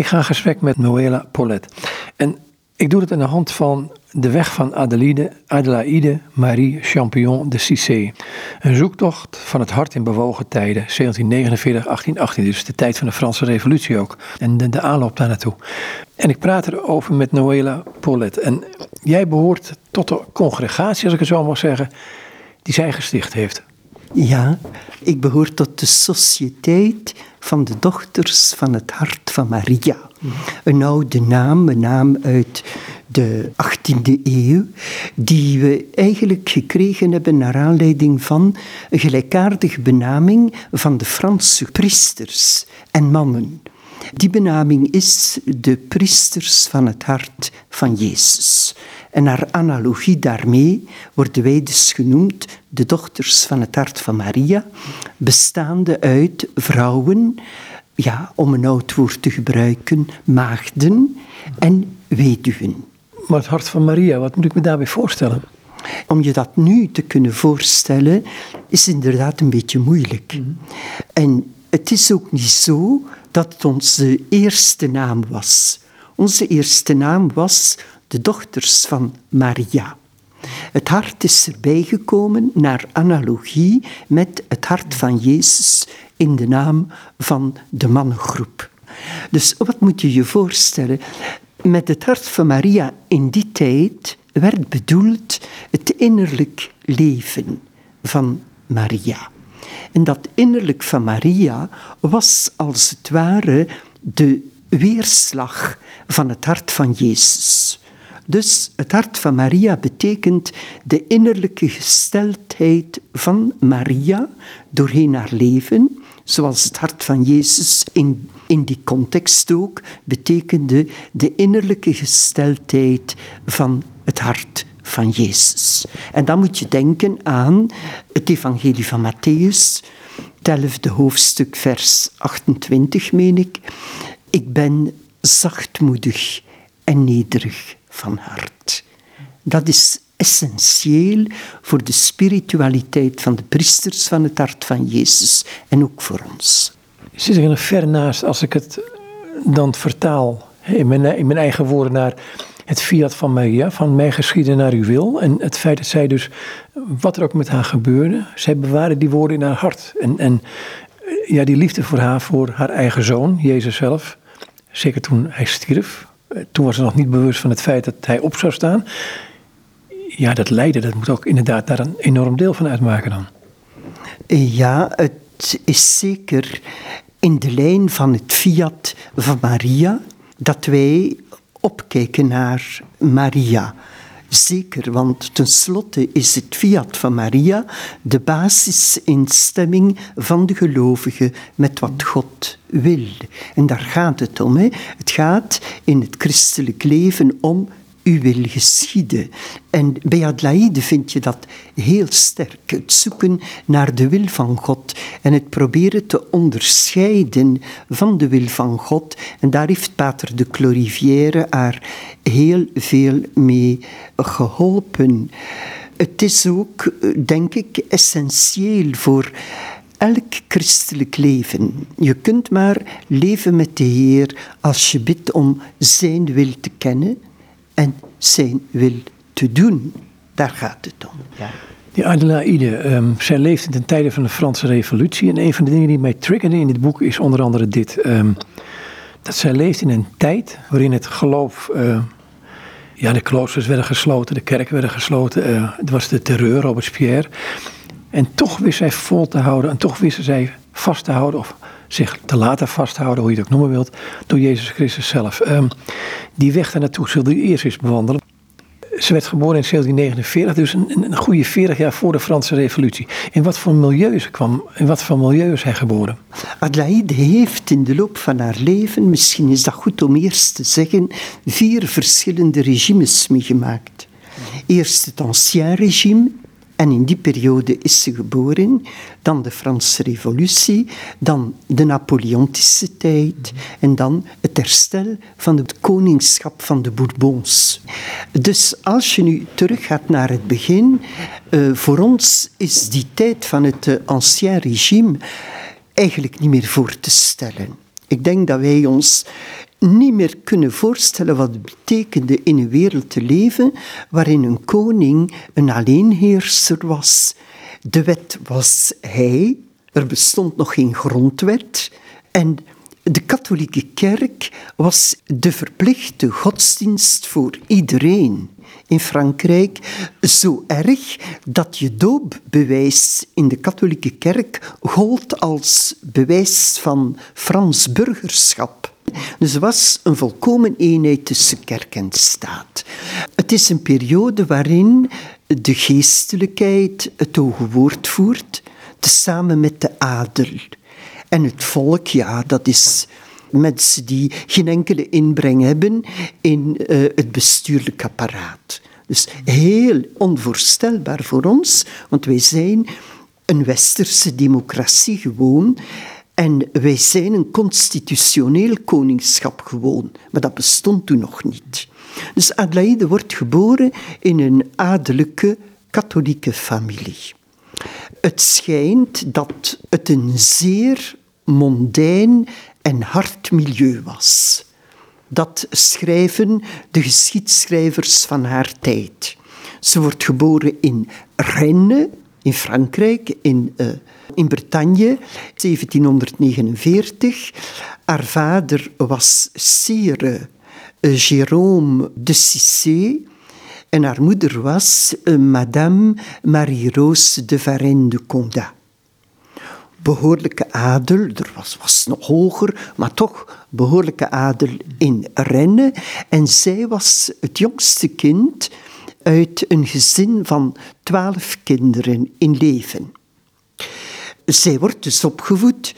Ik ga gesprek met Noëlla Paulet. En ik doe het aan de hand van de weg van Adelaide, Adelaide Marie Champignon de Cissé. Een zoektocht van het hart in bewogen tijden, 1749-1818, dus de tijd van de Franse Revolutie ook. En de, aanloop daar naartoe. En ik praat erover met Noëlla Paulet. En jij behoort tot de congregatie, als ik het zo mag zeggen, die zij gesticht heeft. Ja, ik behoor tot de Sociëteit van de Dochters van het Hart van Maria. Een oude naam, een naam uit de 18e eeuw, die we eigenlijk gekregen hebben naar aanleiding van een gelijkaardige benaming van de Franse priesters en mannen. Die benaming is de priesters van het hart van Jezus. En naar analogie daarmee worden wij dus genoemd de dochters van het hart van Maria, bestaande uit vrouwen, ja, om een oud woord te gebruiken, maagden en weduwen. Maar het hart van Maria, wat moet ik me daarbij voorstellen? Om je dat nu te kunnen voorstellen, is inderdaad een beetje moeilijk. Mhm. En het is ook niet zo dat het onze eerste naam was. Onze eerste naam was de dochters van Maria. Het hart is erbij gekomen naar analogie met het hart van Jezus in de naam van de mannengroep. Dus wat moet je je voorstellen? Met het hart van Maria in die tijd werd bedoeld het innerlijk leven van Maria. En dat innerlijk van Maria was als het ware de weerslag van het hart van Jezus. Dus het hart van Maria betekent de innerlijke gesteldheid van Maria doorheen haar leven, zoals het hart van Jezus in, in die context ook betekende de innerlijke gesteldheid van het hart van Jezus. En dan moet je denken aan het evangelie van Matthäus, 11 hoofdstuk, vers 28, meen ik. Ik ben zachtmoedig en nederig van hart. Dat is essentieel voor de spiritualiteit van de priesters van het hart van Jezus en ook voor ons. Zit er nog ver naast als ik het dan vertaal in mijn, in mijn eigen woorden naar het fiat van Maria, van mij geschieden naar uw wil. En het feit dat zij dus, wat er ook met haar gebeurde, zij bewaarde die woorden in haar hart. En, en ja, die liefde voor haar, voor haar eigen zoon, Jezus zelf, zeker toen hij stierf, toen was ze nog niet bewust van het feit dat hij op zou staan. Ja, dat lijden, dat moet ook inderdaad daar een enorm deel van uitmaken dan. Ja, het is zeker in de lijn van het fiat van Maria dat wij opkijken naar Maria. Zeker, want tenslotte is het fiat van Maria de basisinstemming van de gelovige met wat God wil. En daar gaat het om. Hè. Het gaat in het christelijk leven om u wil geschieden. En bij Adelaide vind je dat heel sterk. Het zoeken naar de wil van God en het proberen te onderscheiden van de wil van God. En daar heeft Pater de Clorivière haar heel veel mee geholpen. Het is ook, denk ik, essentieel voor elk christelijk leven. Je kunt maar leven met de Heer als je bidt om Zijn wil te kennen en zijn wil te doen. Daar gaat het om. Ja. Die Adelaide, um, zij leefde ten tijde van de Franse Revolutie. En een van de dingen die mij triggerde in dit boek is onder andere dit. Ehm, dat zij leeft in een tijd waarin het geloof... Uh, ja, de kloosters werden gesloten, de kerken werden gesloten. Uh, het was de terreur, Robespierre. En toch wist zij vol te houden en toch wist zij vast te houden... of zich te laten vasthouden, hoe je het ook noemen wilt, door Jezus Christus zelf. Um, die weg daar naartoe zullen u eerst eens bewandelen. Ze werd geboren in 1749, dus een, een, goede 40 jaar voor de Franse Revolutie. In wat voor milieu ze kwam, in wat voor milieu is hij geboren? Adelaide heeft in de loop van haar leven, misschien is dat goed om eerst te zeggen, vier verschillende regimes meegemaakt. Eerst het Ancien regime, en in die periode is ze geboren. Dan de Franse Revolutie, dan de Napoleontische tijd en dan het herstel van het koningschap van de Bourbons. Dus als je nu teruggaat naar het begin, uh, voor ons is die tijd van het uh, Ancien Regime eigenlijk niet meer voor te stellen. Ik denk dat wij ons niet meer kunnen voorstellen wat het betekende in een wereld te leven waarin een koning een alleenheerser was. De wet was hij, er bestond nog geen grondwet en de katholieke kerk was de verplichte godsdienst voor iedereen in Frankrijk zo erg dat je doopbewijs in de katholieke kerk gold als bewijs van Frans burgerschap. Dus er was een volkomen eenheid tussen kerk en staat. Het is een periode waarin de geestelijkheid het hoge woord voert, tezamen met de adel. En het volk, ja, dat is mensen die geen enkele inbreng hebben in uh, het bestuurlijk apparaat. Dus heel onvoorstelbaar voor ons, want wij zijn een westerse democratie gewoon. En wij zijn een constitutioneel koningschap gewoon, maar dat bestond toen nog niet. Dus Adelaide wordt geboren in een adellijke katholieke familie. Het schijnt dat het een zeer mondain en hard milieu was. Dat schrijven de geschiedschrijvers van haar tijd. Ze wordt geboren in Rennes, in Frankrijk, in, uh, in Bretagne, 1749. Haar vader was Sire uh, Jérôme de Cissé en haar moeder was uh, Madame Marie-Rose de Varennes de Condat behoorlijke adel. Er was, was nog hoger, maar toch behoorlijke adel in Rennes. En zij was het jongste kind uit een gezin van twaalf kinderen in leven. Zij wordt dus opgevoed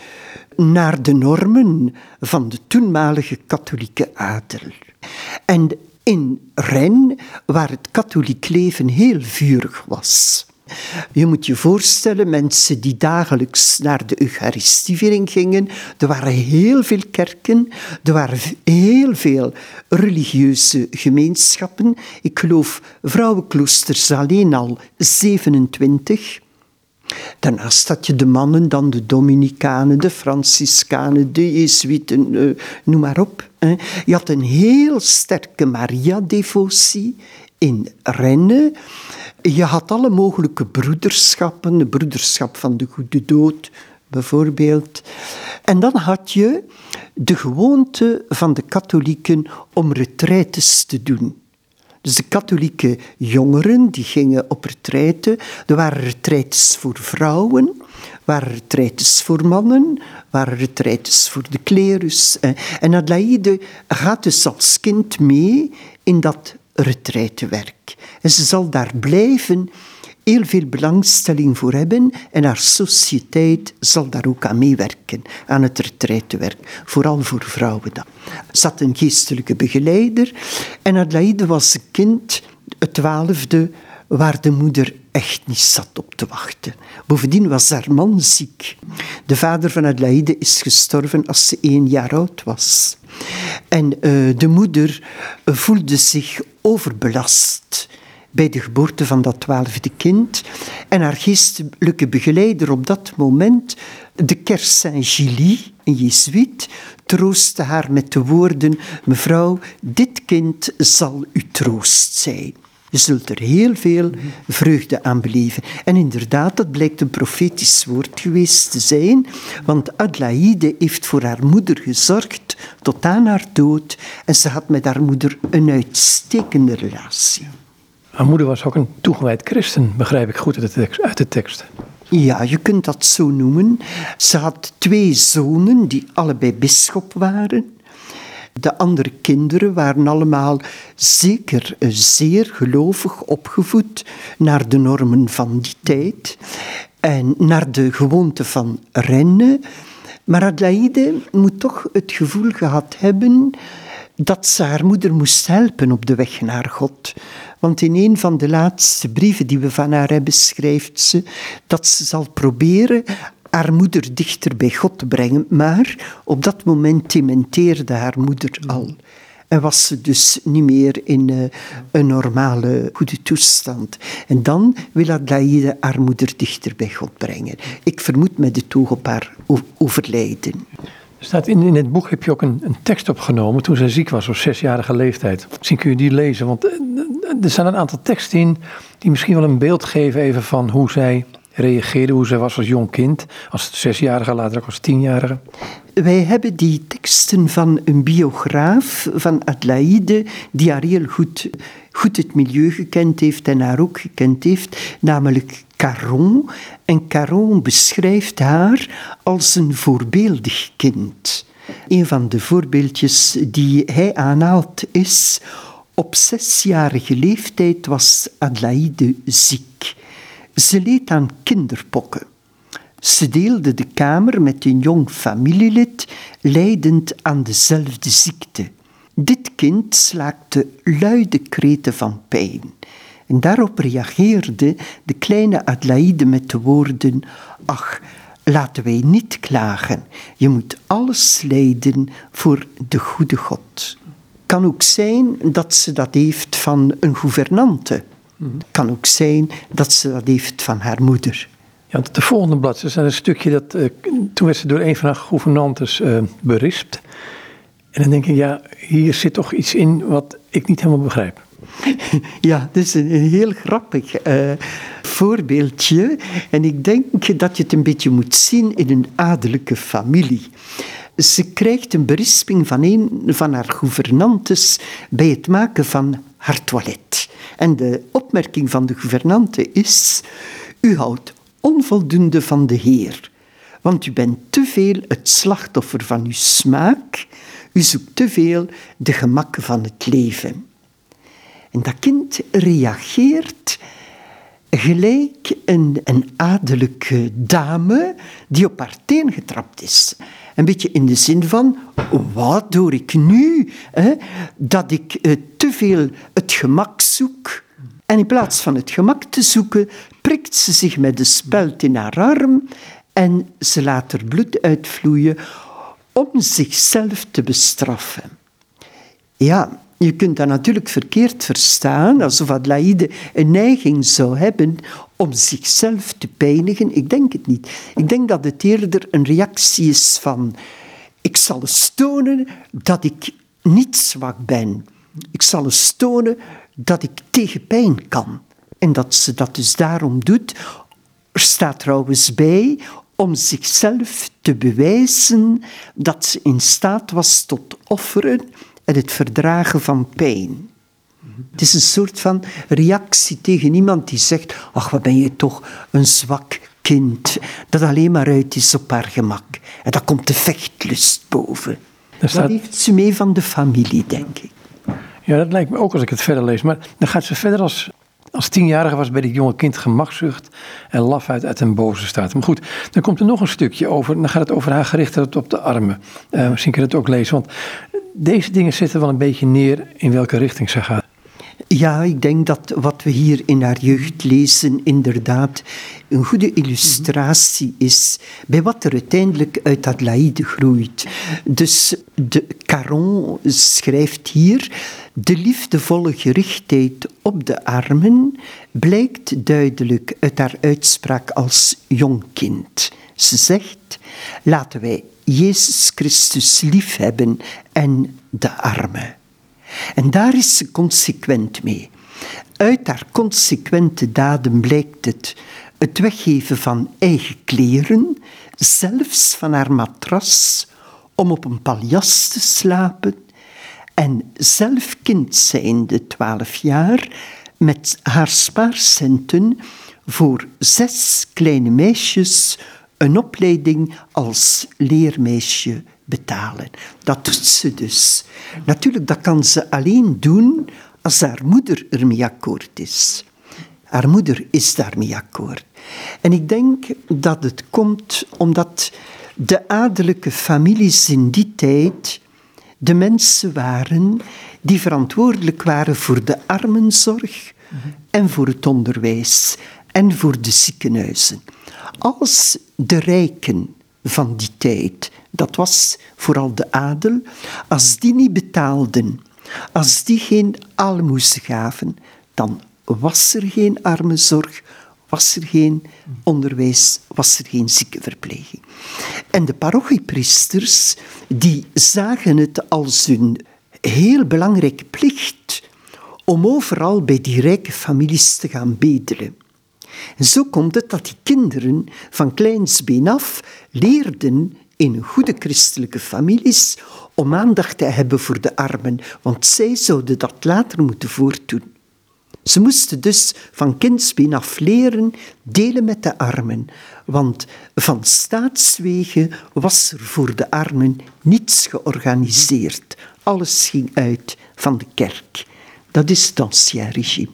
naar de normen van de toenmalige katholieke adel. En in Rennes, waar het katholiek leven heel vurig was. Je moet je voorstellen, mensen die dagelijks naar de Eucharistieviering gingen. Er waren heel veel kerken, er waren heel veel religieuze gemeenschappen. Ik geloof vrouwenkloosters alleen al 27. Daarnaast had je de mannen, dan de Dominicanen, de Franciscanen, de Jezuïten, eh, noem maar op. Je had een heel sterke Maria-devotie in Rennes. Je had alle mogelijke broederschappen, de broederschap van de Goede Dood bijvoorbeeld. En dan had je de gewoonte van de katholieken om retraites te doen. Dus de katholieke jongeren die gingen op retraite. Er waren retraites voor vrouwen, waren retraites voor mannen, waren retraites voor de klerus. En Adelaide gaat dus als kind mee in dat retraitewerk. En ze zal daar blijven heel veel belangstelling voor hebben en haar sociëteit zal daar ook aan meewerken, aan het retraitewerk, vooral voor vrouwen dan. Ze had een geestelijke begeleider en Adelaide was een kind, het twaalfde, waar de moeder echt niet zat op te wachten. Bovendien was haar man ziek. De vader van Adelaide is gestorven als ze één jaar oud was. En uh, de moeder voelde zich overbelast bij de geboorte van dat twaalfde kind. En haar geestelijke begeleider op dat moment, de Kerk Saint-Gilly, een jezuïet, troostte haar met de woorden: Mevrouw, dit kind zal uw troost zijn. Je zult er heel veel vreugde aan beleven. En inderdaad, dat blijkt een profetisch woord geweest te zijn, want Adlaïde heeft voor haar moeder gezorgd tot aan haar dood en ze had met haar moeder een uitstekende relatie. Haar moeder was ook een toegewijd christen, begrijp ik goed uit de tekst. Ja, je kunt dat zo noemen. Ze had twee zonen die allebei bisschop waren. De andere kinderen waren allemaal zeker zeer gelovig opgevoed naar de normen van die tijd en naar de gewoonte van rennen. Maar Adelaide moet toch het gevoel gehad hebben dat ze haar moeder moest helpen op de weg naar God. Want in een van de laatste brieven die we van haar hebben, schrijft ze dat ze zal proberen haar moeder dichter bij God te brengen. Maar op dat moment dementeerde haar moeder al. En was ze dus niet meer in uh, een normale, goede toestand. En dan wil Adelaide haar moeder dichter bij God brengen. Ik vermoed met de toog op haar overlijden. Staat in, in het boek heb je ook een, een tekst opgenomen toen zij ziek was op zesjarige leeftijd. Misschien kun je die lezen, want eh, er staan een aantal teksten in die misschien wel een beeld geven even van hoe zij reageerde, hoe zij was als jong kind, als zesjarige, later ook als tienjarige. Wij hebben die teksten van een biograaf van Adlaïde, die haar heel goed, goed het milieu gekend heeft en haar ook gekend heeft, namelijk Caron. En Caron beschrijft haar als een voorbeeldig kind. Een van de voorbeeldjes die hij aanhaalt is: op zesjarige leeftijd was Adlaïde ziek. Ze leed aan kinderpokken. Ze deelde de kamer met een jong familielid, leidend aan dezelfde ziekte. Dit kind slaakte luide kreten van pijn. En daarop reageerde de kleine Adelaide met de woorden: Ach, laten wij niet klagen. Je moet alles lijden voor de goede God. Kan ook zijn dat ze dat heeft van een gouvernante. Kan ook zijn dat ze dat heeft van haar moeder. Ja, de volgende bladzijde is een stukje dat. Uh, toen werd ze door een van haar gouvernantes uh, berispt. En dan denk ik, ja, hier zit toch iets in wat ik niet helemaal begrijp. Ja, dit is een heel grappig uh, voorbeeldje. En ik denk dat je het een beetje moet zien in een adellijke familie. Ze krijgt een berisping van een van haar gouvernantes bij het maken van haar toilet. En de opmerking van de gouvernante is: U houdt onvoldoende van de Heer, want u bent te veel het slachtoffer van uw smaak, u zoekt te veel de gemakken van het leven. En dat kind reageert gelijk een, een adellijke dame die op haar teen getrapt is. Een beetje in de zin van, wat doe ik nu? Dat ik eh, te veel het gemak zoek. En in plaats van het gemak te zoeken, prikt ze zich met de speld in haar arm en ze laat er bloed uitvloeien om zichzelf te bestraffen. Ja, je kunt dat natuurlijk verkeerd verstaan, alsof Adelaide een neiging zou hebben om zichzelf te pijnigen. Ik denk het niet. Ik denk dat het eerder een reactie is van: ik zal eens tonen dat ik niet zwak ben. Ik zal eens tonen dat ik tegen pijn kan. En dat ze dat dus daarom doet. Er staat trouwens bij om zichzelf te bewijzen dat ze in staat was tot offeren en het verdragen van pijn. Het is een soort van reactie tegen iemand die zegt: Ach, wat ben je toch een zwak kind, dat alleen maar uit is op haar gemak. En dan komt de vechtlust boven. Staat... Dat heeft ze mee van de familie, denk ik. Ja, dat lijkt me ook als ik het verder lees. Maar dan gaat ze verder als, als tienjarige was bij dit jonge kind gemakzucht en laf uit een boze staat. Maar goed, dan komt er nog een stukje over. Dan gaat het over haar gerichtheid op de armen. Uh, misschien kun je het ook lezen. Want deze dingen zitten wel een beetje neer in welke richting ze gaat. Ja, ik denk dat wat we hier in haar jeugd lezen inderdaad een goede illustratie is bij wat er uiteindelijk uit Adelaide groeit. Dus de Caron schrijft hier de liefdevolle gerichtheid op de armen blijkt duidelijk uit haar uitspraak als jong kind. Ze zegt: laten wij Jezus Christus liefhebben en de armen. En daar is ze consequent mee. Uit haar consequente daden blijkt het het weggeven van eigen kleren, zelfs van haar matras, om op een paljas te slapen, en zelf kind zijnde twaalf jaar, met haar spaarcenten voor zes kleine meisjes een opleiding als leermeisje betalen. Dat doet ze dus. Natuurlijk, dat kan ze alleen doen als haar moeder ermee akkoord is. Haar moeder is daarmee akkoord. En ik denk dat het komt omdat de adellijke families in die tijd de mensen waren die verantwoordelijk waren voor de armenzorg en voor het onderwijs en voor de ziekenhuizen. Als de rijken van die tijd, dat was vooral de adel, als die niet betaalden, als die geen aalmoezen gaven, dan was er geen armenzorg, was er geen onderwijs, was er geen ziekenverpleging. En de parochiepriesters, die zagen het als hun heel belangrijke plicht om overal bij die rijke families te gaan bedelen. En zo komt het dat die kinderen van kleinsbeen af leerden in goede christelijke families om aandacht te hebben voor de armen, want zij zouden dat later moeten voortdoen. Ze moesten dus van kindsbeen af leren delen met de armen, want van staatswegen was er voor de armen niets georganiseerd. Alles ging uit van de kerk. Dat is het ancien regime.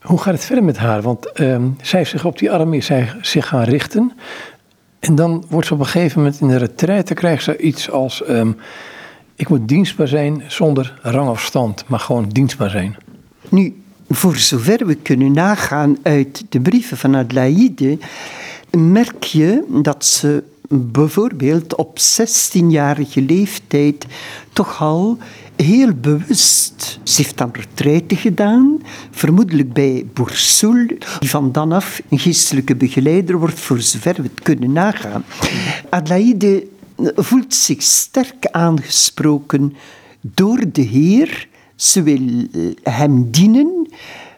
Hoe gaat het verder met haar? Want uh, zij heeft zich op die armen zich gaan richten. En dan wordt ze op een gegeven moment in de retraite, krijgt ze iets als... Um, ik moet dienstbaar zijn zonder rang of stand, maar gewoon dienstbaar zijn. Nu, voor zover we kunnen nagaan uit de brieven van Adelaide, merk je dat ze bijvoorbeeld op 16-jarige leeftijd toch al heel bewust. Ze heeft dan gedaan, vermoedelijk bij Boursoul, die van dan af een geestelijke begeleider wordt, voor zover we het kunnen nagaan. Adelaide voelt zich sterk aangesproken door de Heer. Ze wil hem dienen.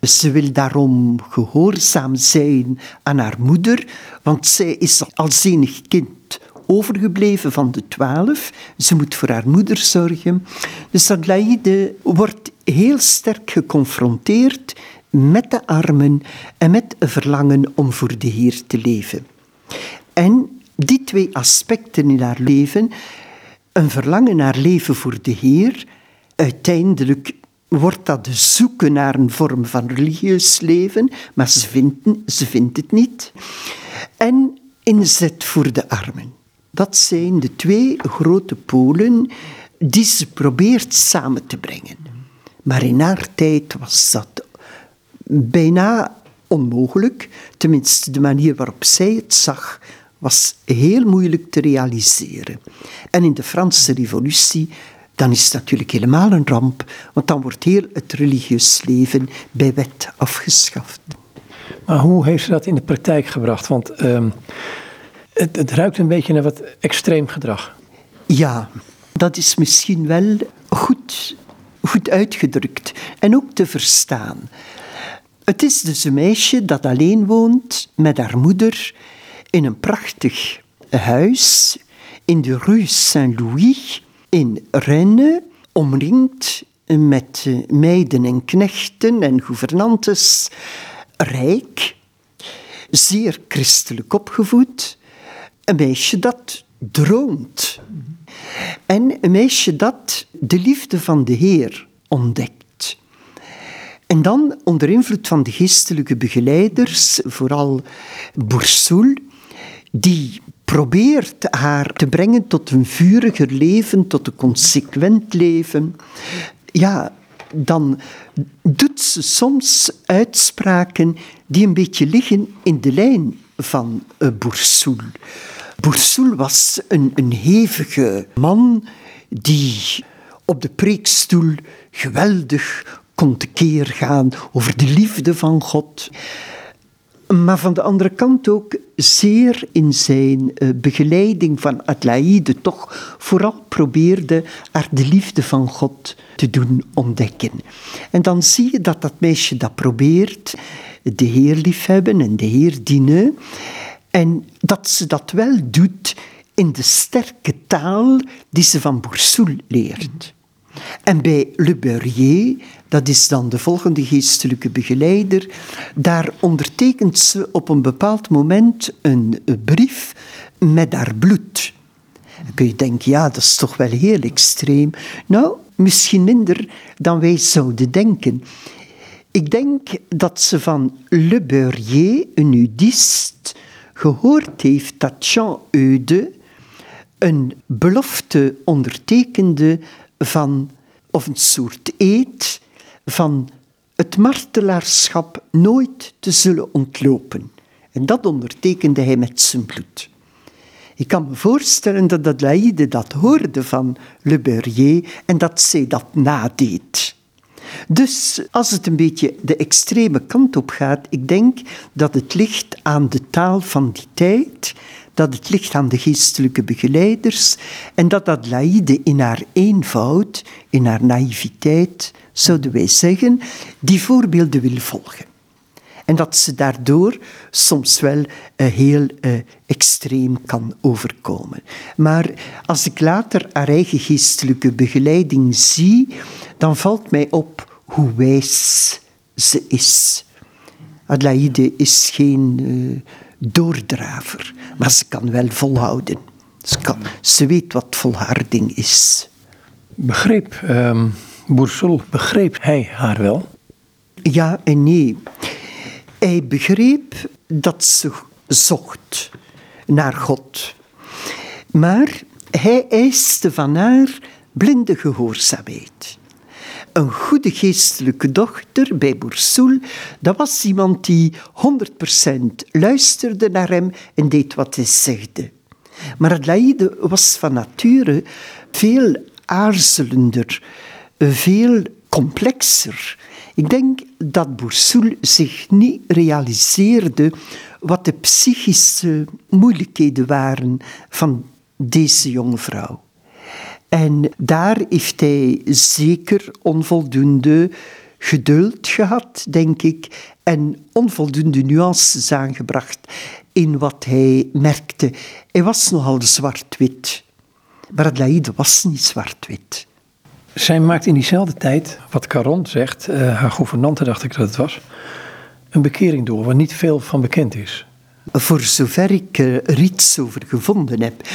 Ze wil daarom gehoorzaam zijn aan haar moeder, want zij is als enig kind overgebleven van de twaalf. Ze moet voor haar moeder zorgen. Dus Adelaide wordt heel sterk geconfronteerd met de armen en met een verlangen om voor de Heer te leven. En die twee aspecten in haar leven, een verlangen naar leven voor de Heer, uiteindelijk wordt dat zoeken naar een vorm van religieus leven, maar ze vindt, ze vindt het niet. En inzet voor de armen. Dat zijn de twee grote polen die ze probeert samen te brengen. Maar in haar tijd was dat bijna onmogelijk. Tenminste, de manier waarop zij het zag, was heel moeilijk te realiseren. En in de Franse Revolutie, dan is het natuurlijk helemaal een ramp, want dan wordt heel het religieus leven bij wet afgeschaft. Maar hoe heeft ze dat in de praktijk gebracht? Want uh, het, het ruikt een beetje naar wat extreem gedrag. Ja, dat is misschien wel goed, goed uitgedrukt en ook te verstaan. Het is dus een meisje dat alleen woont met haar moeder in een prachtig huis in de Rue Saint-Louis in Rennes, omringd met meiden en knechten en gouvernantes, rijk, zeer christelijk opgevoed, een meisje dat droomt. En een meisje dat de liefde van de Heer ontdekt. En dan onder invloed van de geestelijke begeleiders, vooral Boursoul, die probeert haar te brengen tot een vuriger leven, tot een consequent leven. Ja, dan doet ze soms uitspraken die een beetje liggen in de lijn van uh, Boursoul. Boursoul was een, een hevige man die op de preekstoel geweldig kon tekeer gaan over de liefde van God. Maar van de andere kant ook zeer in zijn uh, begeleiding van Adelaide toch vooral probeerde haar de liefde van God te doen ontdekken. En dan zie je dat dat meisje dat probeert, de Heer liefhebben en de Heer dienen. En dat ze dat wel doet in de sterke taal die ze van Boursoul leert. En bij Le Beurrier, dat is dan de volgende geestelijke begeleider, daar ondertekent ze op een bepaald moment een brief met haar bloed. Dan kun je denken, ja, dat is toch wel heel extreem. Nou, misschien minder dan wij zouden denken. Ik denk dat ze van Le Beurrier, een nudist, gehoord heeft dat Jean Eude een belofte ondertekende van, of een soort eed, van het martelaarschap nooit te zullen ontlopen. En dat ondertekende hij met zijn bloed. Ik kan me voorstellen dat Adelaide dat hoorde van Le Beurrier en dat zij dat nadeed. Dus als het een beetje de extreme kant op gaat, ik denk dat het ligt aan de taal van die tijd, dat het ligt aan de geestelijke begeleiders en dat Adelaide in haar eenvoud, in haar naïviteit, zouden wij zeggen, die voorbeelden wil volgen. En dat ze daardoor soms wel uh, heel uh, extreem kan overkomen. Maar als ik later haar eigen geestelijke begeleiding zie, dan valt mij op hoe wijs ze is. Adelaide is geen uh, doordraver, maar ze kan wel volhouden. Ze, kan, ze weet wat volharding is. Begreep um, begreep hij haar wel? Ja en nee. Hij begreep dat ze zocht naar God. Maar hij eiste van haar blinde gehoorzaamheid. Een goede geestelijke dochter bij Boursoul, dat was iemand die 100% luisterde naar hem en deed wat hij zegde. Maar Adelaide was van nature veel aarzelender, veel complexer. Ik denk dat Boursoul zich niet realiseerde wat de psychische moeilijkheden waren van deze jonge vrouw. En daar heeft hij zeker onvoldoende geduld gehad, denk ik, en onvoldoende nuances aangebracht in wat hij merkte. Hij was nogal zwart-wit, maar Adelaide was niet zwart-wit. Zij maakt in diezelfde tijd, wat Caron zegt, uh, haar gouvernante dacht ik dat het was, een bekering door waar niet veel van bekend is. Voor zover ik er iets over gevonden heb.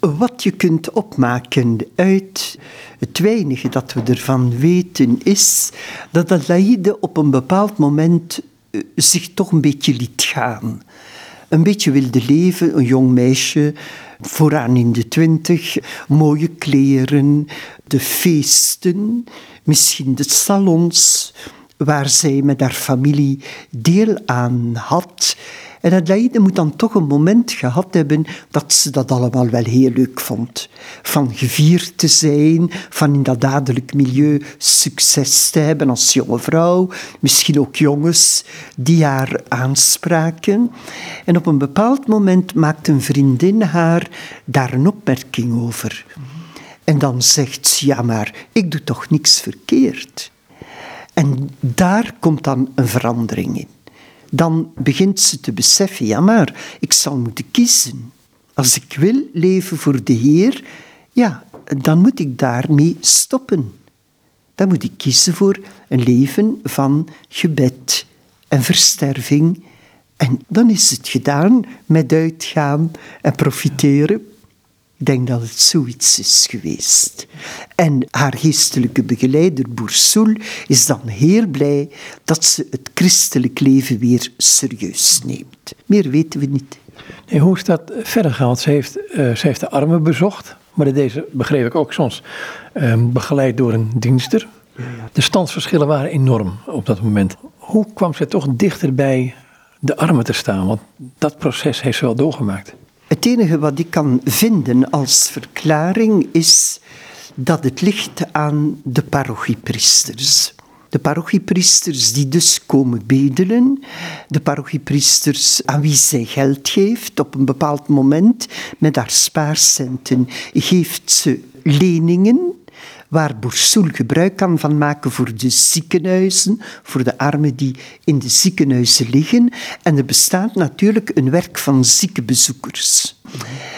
Wat je kunt opmaken uit het weinige dat we ervan weten is dat Adelaide op een bepaald moment eh, zich toch een beetje liet gaan. Een beetje wilde leven, een jong meisje, vooraan in de twintig, mooie kleren, de feesten, misschien de salons waar zij met haar familie deel aan had. En Adelaide moet dan toch een moment gehad hebben dat ze dat allemaal wel heel leuk vond. Van gevierd te zijn, van in dat dadelijk milieu succes te hebben als jonge vrouw. Misschien ook jongens die haar aanspraken. En op een bepaald moment maakt een vriendin haar daar een opmerking over. En dan zegt ze, ja maar, ik doe toch niks verkeerd. En daar komt dan een verandering in dan begint ze te beseffen, ja maar, ik zal moeten kiezen. Als ik wil leven voor de Heer, ja, dan moet ik daarmee stoppen. Dan moet ik kiezen voor een leven van gebed en versterving. En dan is het gedaan met uitgaan en profiteren ik denk dat het zoiets is geweest. En haar geestelijke begeleider Boursoul is dan heel blij dat ze het christelijk leven weer serieus neemt. Meer weten we niet. Nee, hoe is dat verder gegaan? Ze heeft, uh, ze heeft de armen bezocht, maar deze begreep ik ook soms uh, begeleid door een dienster. De standsverschillen waren enorm op dat moment. Hoe kwam ze toch dichter bij de armen te staan? Want dat proces heeft ze wel doorgemaakt. Het enige wat ik kan vinden als verklaring is dat het ligt aan de parochiepriesters. De parochiepriesters die dus komen bedelen, de parochiepriesters aan wie zij geld geeft op een bepaald moment met haar spaarcenten, geeft ze leningen waar Boursoul gebruik kan van maken voor de ziekenhuizen, voor de armen die in de ziekenhuizen liggen. En er bestaat natuurlijk een werk van ziekenbezoekers.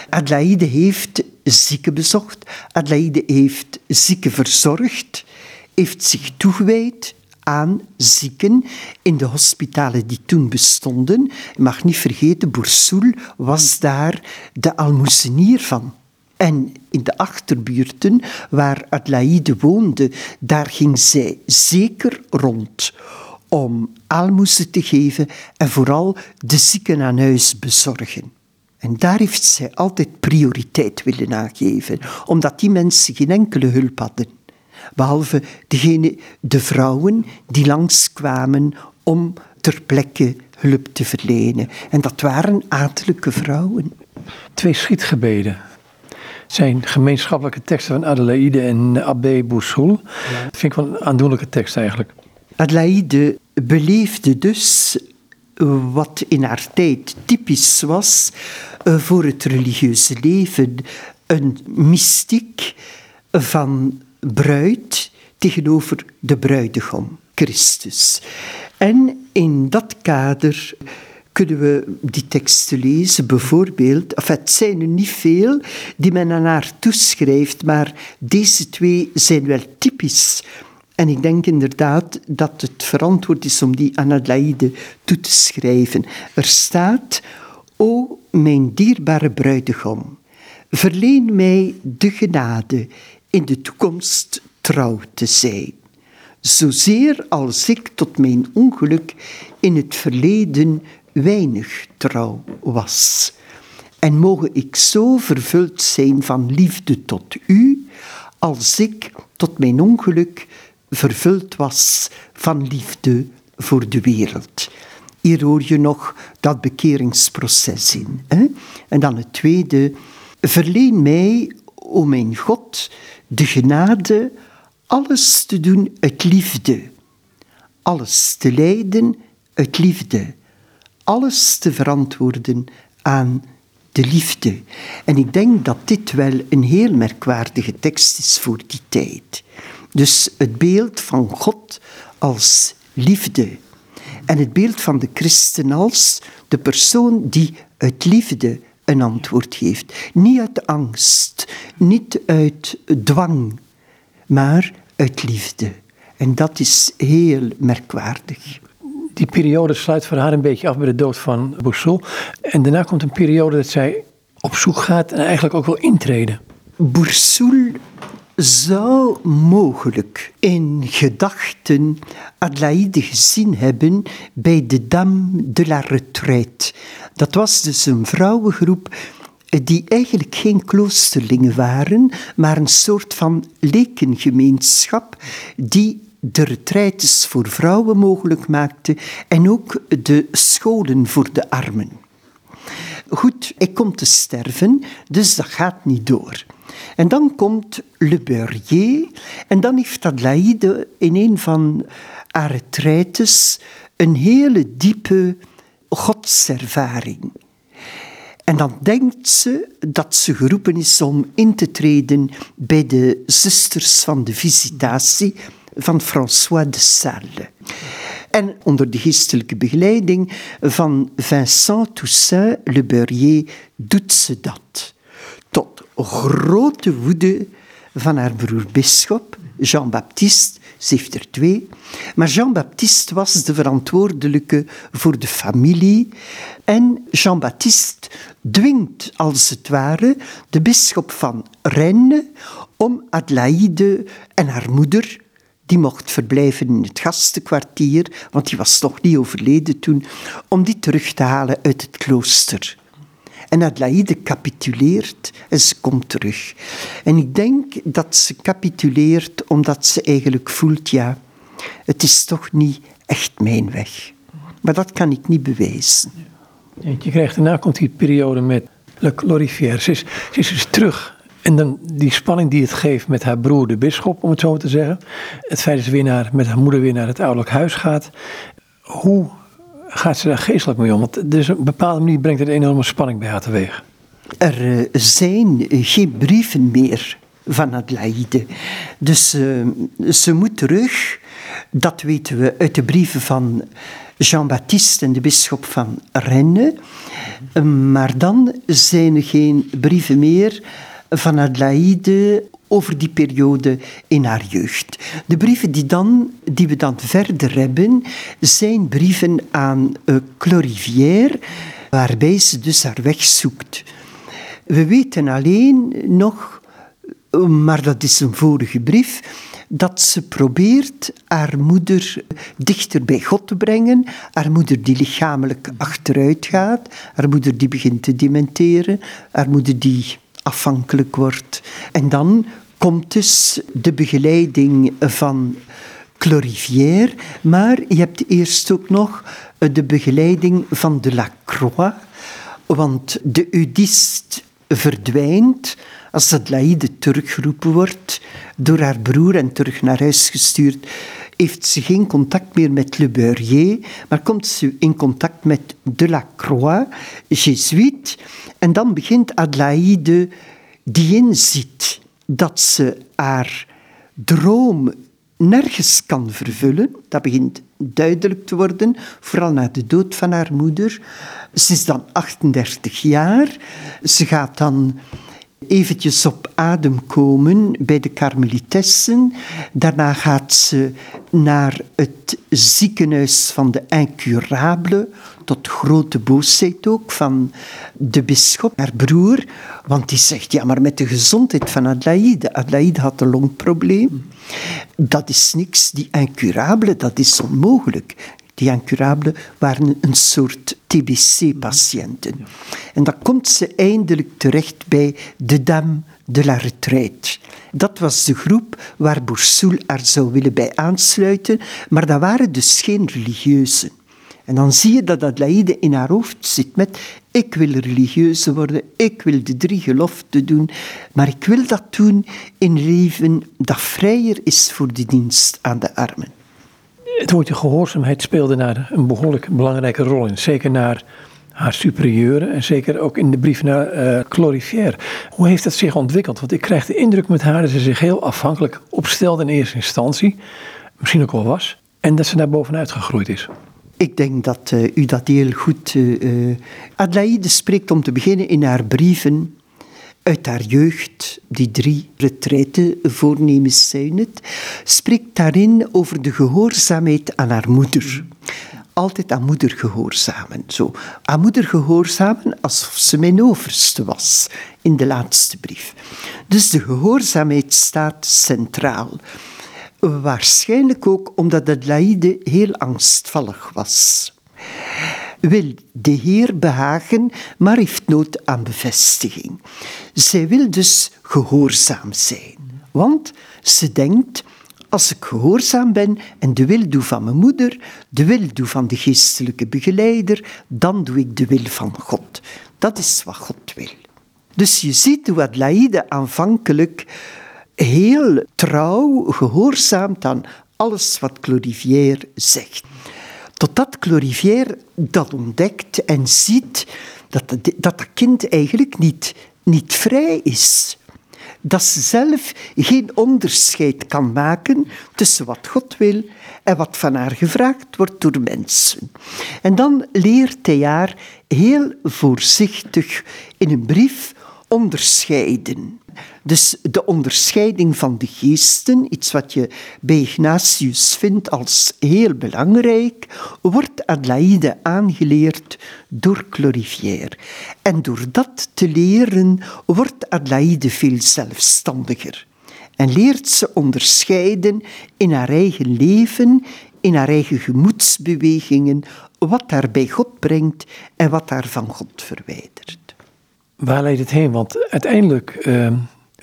Adelaide heeft zieken bezocht, Adelaide heeft zieken verzorgd, heeft zich toegewijd aan zieken in de hospitalen die toen bestonden. Je mag niet vergeten, Boursoul was daar de almoezenier van. En in de achterbuurten waar Adelaide woonde, daar ging zij zeker rond om aalmoezen te geven en vooral de zieken aan huis bezorgen. En daar heeft zij altijd prioriteit willen aangeven, omdat die mensen geen enkele hulp hadden. Behalve degene, de vrouwen die langskwamen om ter plekke hulp te verlenen. En dat waren adellijke vrouwen. Twee schietgebeden zijn gemeenschappelijke teksten van Adelaide en Abbé Boussoul. Dat vind ik wel een aandoenlijke tekst eigenlijk. Adelaide beleefde dus wat in haar tijd typisch was eh, voor het religieuze leven. Een mystiek van bruid tegenover de bruidegom, Christus. En in dat kader kunnen we die teksten lezen, bijvoorbeeld. Enfin, het zijn er niet veel die men aan haar toeschrijft, maar deze twee zijn wel typisch. En ik denk inderdaad dat het verantwoord is om die aan Adelaide toe te schrijven. Er staat, O mijn dierbare bruidegom, verleen mij de genade in de toekomst trouw te zijn zozeer als ik tot mijn ongeluk in het verleden weinig trouw was. En mogen ik zo vervuld zijn van liefde tot u, als ik tot mijn ongeluk vervuld was van liefde voor de wereld. Hier hoor je nog dat bekeringsproces in. Hè? En dan het tweede, verleen mij, o mijn God, de genade alles te doen uit liefde. Alles te leiden uit liefde. Alles te verantwoorden aan de liefde. En ik denk dat dit wel een heel merkwaardige tekst is voor die tijd. Dus het beeld van God als liefde. En het beeld van de christen als de persoon die uit liefde een antwoord geeft. Niet uit angst, niet uit dwang, maar uit liefde. En dat is heel merkwaardig. Die periode sluit voor haar een beetje af bij de dood van Boussol. En daarna komt een periode dat zij op zoek gaat en eigenlijk ook wil intreden. Boursoul zou mogelijk in gedachten Adelaide gezien hebben bij de Dame de la Retraite. Dat was dus een vrouwengroep die eigenlijk geen kloosterlingen waren, maar een soort van lekengemeenschap die de retraites voor vrouwen mogelijk maakte en ook de scholen voor de armen. Goed, ik kom te sterven, dus dat gaat niet door. En dan komt Le Beurrier en dan heeft Adelaide in een van haar retraites een hele diepe godservaring. En dan denkt ze dat ze geroepen is om in te treden bij de zusters van de visitatie van François de Sales. En onder de geestelijke begeleiding van Vincent Toussaint Le Beurrier doet ze dat. Tot grote woede van haar broer bisschop, Jean-Baptiste, ze heeft er twee. Maar Jean-Baptiste was de verantwoordelijke voor de familie. En Jean-Baptiste dwingt als het ware de bisschop van Rennes om Adelaide en haar moeder, die mocht verblijven in het gastenkwartier, want die was toch niet overleden toen, om die terug te halen uit het klooster. En Adelaide capituleert en ze komt terug. En ik denk dat ze capituleert omdat ze eigenlijk voelt, ja, het is toch niet echt mijn weg. Maar dat kan ik niet bewijzen. Je krijgt daarna komt die periode met Le. Ze is, ze is dus terug. En dan die spanning die het geeft met haar broer, de bisschop, om het zo te zeggen. Het feit dat ze weer naar, met haar moeder weer naar het ouderlijk huis gaat. Hoe gaat ze daar geestelijk mee om? Want er is een bepaalde manier brengt het een enorme spanning bij haar teweeg. Er eh, zijn geen brieven meer van Adelaide. Dus uh, ze moet terug. Dat weten we uit de brieven van Jean-Baptiste en de bisschop van Rennes. Maar dan zijn er geen brieven meer van Adelaide over die periode in haar jeugd. De brieven die, dan, die we dan verder hebben, zijn brieven aan uh, Clorivière, waarbij ze dus haar weg zoekt. We weten alleen nog, maar dat is een vorige brief, dat ze probeert haar moeder dichter bij God te brengen. Haar moeder die lichamelijk achteruit gaat. Haar moeder die begint te dementeren. Haar moeder die afhankelijk wordt. En dan komt dus de begeleiding van Clorivière, maar je hebt eerst ook nog de begeleiding van de Lacroix, want de Udist verdwijnt als Adelaide teruggeroepen wordt door haar broer en terug naar huis gestuurd, heeft ze geen contact meer met Le Beurrier, maar komt ze in contact met Delacroix, Jesuit. En dan begint Adelaide die inziet dat ze haar droom nergens kan vervullen. Dat begint duidelijk te worden, vooral na de dood van haar moeder. Ze is dan 38 jaar. Ze gaat dan eventjes op adem komen bij de karmelitessen. Daarna gaat ze naar het ziekenhuis van de incurable, tot grote boosheid ook van de bisschop, haar broer. Want die zegt, ja, maar met de gezondheid van Adelaide. Adelaide had een longprobleem. Dat is niks, die incurable, dat is onmogelijk. Die incurabelen waren een soort TBC-patiënten. En dan komt ze eindelijk terecht bij de Dame de la Retraite. Dat was de groep waar Boursoul haar zou willen bij aansluiten, maar dat waren dus geen religieuzen. En dan zie je dat Adelaide in haar hoofd zit met ik wil religieuze worden, ik wil de drie geloften doen, maar ik wil dat doen in leven dat vrijer is voor de dienst aan de armen. Het woordje gehoorzaamheid speelde daar een behoorlijk belangrijke rol in. Zeker naar haar superieuren en zeker ook in de brief naar uh, Hoe heeft dat zich ontwikkeld? Want ik krijg de indruk met haar dat ze zich heel afhankelijk opstelde in eerste instantie. Misschien ook wel was. En dat ze daar bovenuit gegroeid is. Ik denk dat uh, u dat heel goed. Uh, Adelaide spreekt om te beginnen in haar brieven uit haar jeugd, die drie retraitevoornemens zijn het, spreekt daarin over de gehoorzaamheid aan haar moeder. Altijd aan moeder gehoorzamen. Zo. Aan moeder gehoorzamen alsof ze mijn overste was in de laatste brief. Dus de gehoorzaamheid staat centraal. Waarschijnlijk ook omdat Adelaide heel angstvallig was wil de Heer behagen, maar heeft nood aan bevestiging. Zij wil dus gehoorzaam zijn, want ze denkt, als ik gehoorzaam ben en de wil doe van mijn moeder, de wil doe van de geestelijke begeleider, dan doe ik de wil van God. Dat is wat God wil. Dus je ziet hoe Adelaide aanvankelijk heel trouw gehoorzaamt aan alles wat Clodivier zegt. Totdat Clorivière dat ontdekt en ziet dat dat, dat kind eigenlijk niet, niet vrij is. Dat ze zelf geen onderscheid kan maken tussen wat God wil en wat van haar gevraagd wordt door mensen. En dan leert hij haar heel voorzichtig in een brief onderscheiden. Dus de onderscheiding van de geesten, iets wat je bij Ignatius vindt als heel belangrijk, wordt Adelaide aangeleerd door Clorivière. En door dat te leren wordt Adelaide veel zelfstandiger. En leert ze onderscheiden in haar eigen leven, in haar eigen gemoedsbewegingen, wat haar bij God brengt en wat haar van God verwijdert. Waar leidt het heen? Want uiteindelijk uh,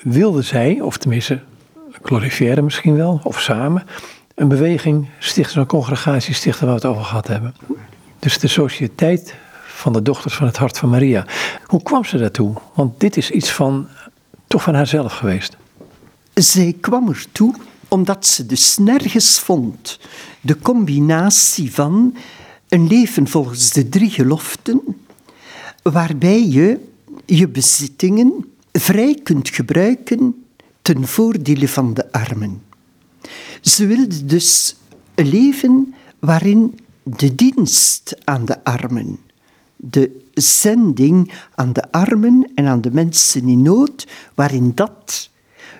wilde zij, of tenminste glorifiëren misschien wel, of samen, een beweging stichten, een congregatie stichten waar we het over gehad hebben. Dus de Sociëteit van de Dochters van het Hart van Maria. Hoe kwam ze daartoe? Want dit is iets van, toch van haarzelf geweest. Zij kwam ertoe omdat ze dus nergens vond de combinatie van een leven volgens de drie geloften, waarbij je je bezittingen vrij kunt gebruiken ten voordele van de armen. Ze wilde dus een leven waarin de dienst aan de armen, de zending aan de armen en aan de mensen in nood, waarin dat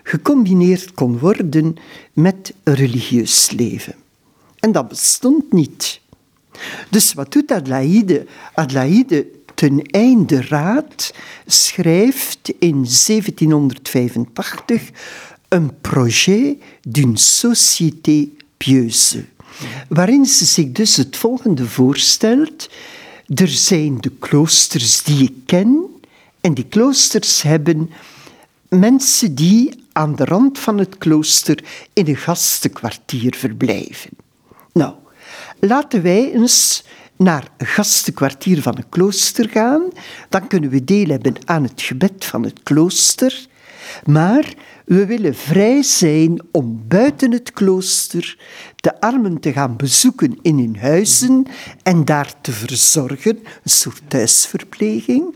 gecombineerd kon worden met religieus leven. En dat bestond niet. Dus wat doet Adelaide? Adelaide ten einde raad schrijft in 1785 een projet d'une société pieuse, waarin ze zich dus het volgende voorstelt. Er zijn de kloosters die ik ken, en die kloosters hebben mensen die aan de rand van het klooster in een gastenkwartier verblijven. Nou, laten wij eens naar een gastenkwartier van een klooster gaan, dan kunnen we deel hebben aan het gebed van het klooster. Maar we willen vrij zijn om buiten het klooster de armen te gaan bezoeken in hun huizen en daar te verzorgen, een soort thuisverpleging.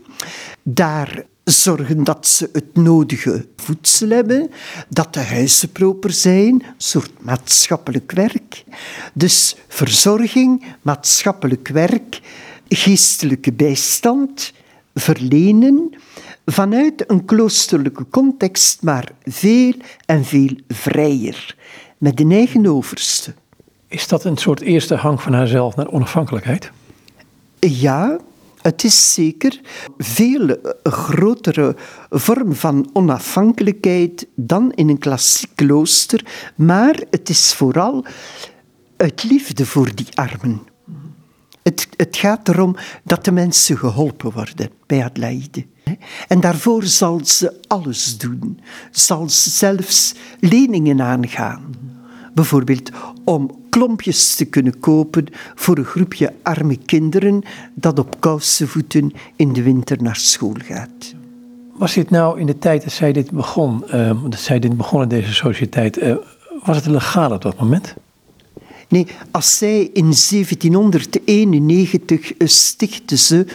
Daar zorgen dat ze het nodige voedsel hebben, dat de huizen proper zijn, een soort maatschappelijk werk. Dus verzorging, maatschappelijk werk, geestelijke bijstand verlenen vanuit een kloosterlijke context, maar veel en veel vrijer, met een eigen overste. Is dat een soort eerste hang van haarzelf naar onafhankelijkheid? Ja, het is zeker veel grotere vorm van onafhankelijkheid dan in een klassiek klooster, maar het is vooral uit liefde voor die armen. Het, het gaat erom dat de mensen geholpen worden bij Adelaide. En daarvoor zal ze alles doen. Zal ze zelfs leningen aangaan. Bijvoorbeeld om klompjes te kunnen kopen voor een groepje arme kinderen dat op kousenvoeten in de winter naar school gaat. Was dit nou in de tijd dat zij dit begon, uh, dat zij dit begon in deze sociëteit, uh, was het legaal op dat moment? Nee, als zij in 1791 stichtte ze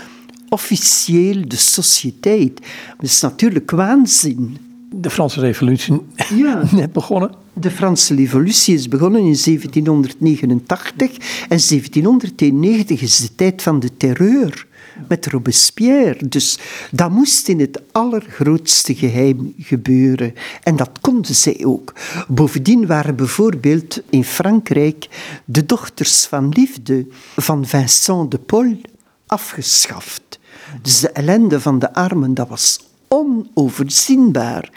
officieel de sociëteit. Dat is natuurlijk waanzin. De Franse Revolutie ja. net begonnen. De Franse Revolutie is begonnen in 1789 en 1791 is de tijd van de terreur met Robespierre. Dus dat moest in het allergrootste geheim gebeuren. En dat konden zij ook. Bovendien waren bijvoorbeeld in Frankrijk de dochters van liefde van Vincent de Paul afgeschaft. Dus de ellende van de armen, dat was onoverzienbaar.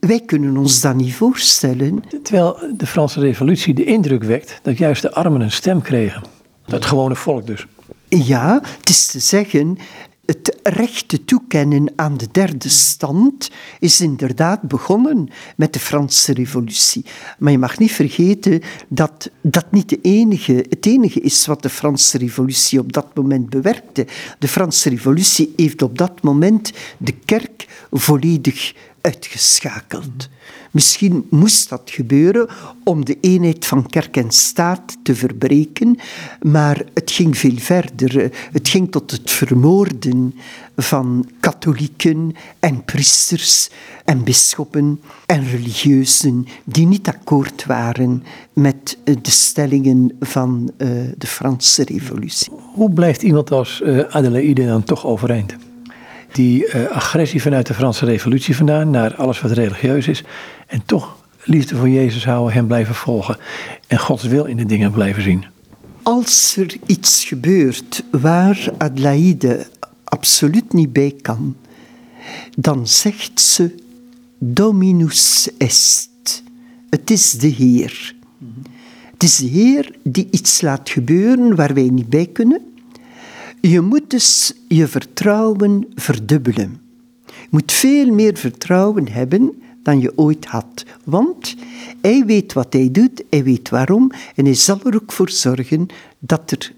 Wij kunnen ons dat niet voorstellen. Terwijl de Franse Revolutie de indruk wekt dat juist de armen een stem kregen. Het gewone volk dus. Ja, het is te zeggen, het rechte toekennen aan de derde stand is inderdaad begonnen met de Franse Revolutie. Maar je mag niet vergeten dat dat niet enige, het enige is wat de Franse Revolutie op dat moment bewerkte. De Franse Revolutie heeft op dat moment de kerk volledig uitgeschakeld. Misschien moest dat gebeuren om de eenheid van kerk en staat te verbreken, maar het ging veel verder. Het ging tot het vermoorden van katholieken en priesters en bisschoppen en religieuzen die niet akkoord waren met de stellingen van uh, de Franse Revolutie. Hoe blijft iemand als uh, Adelaide dan toch overeind? Die uh, agressie vanuit de Franse Revolutie vandaan naar alles wat religieus is. En toch liefde voor Jezus houden, hem blijven volgen en Gods wil in de dingen blijven zien. Als er iets gebeurt waar Adelaide absoluut niet bij kan, dan zegt ze: Dominus est. Het is de Heer. Het is de Heer die iets laat gebeuren waar wij niet bij kunnen. Je moet dus je vertrouwen verdubbelen. Je moet veel meer vertrouwen hebben dan je ooit had. Want hij weet wat hij doet, hij weet waarom en hij zal er ook voor zorgen dat er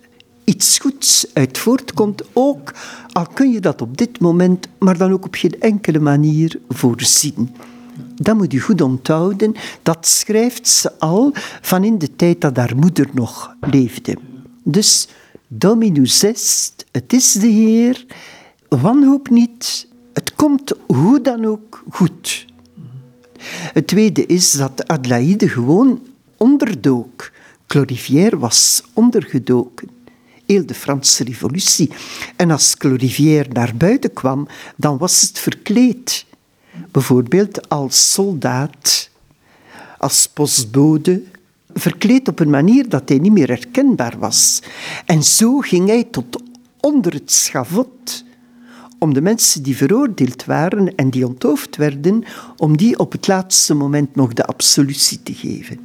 iets goeds uit voortkomt. Ook al kun je dat op dit moment, maar dan ook op geen enkele manier voorzien. Dat moet je goed onthouden. Dat schrijft ze al van in de tijd dat haar moeder nog leefde. Dus Dominus est, het is de Heer, wanhoop niet, het komt hoe dan ook goed. Het tweede is dat Adelaide gewoon onderdook. Clorivière was ondergedoken. Heel de Franse revolutie. En als Clorivière naar buiten kwam, dan was het verkleed. Bijvoorbeeld als soldaat, als postbode, verkleed op een manier dat hij niet meer herkenbaar was. En zo ging hij tot onder het schavot om de mensen die veroordeeld waren en die onthoofd werden, om die op het laatste moment nog de absolutie te geven.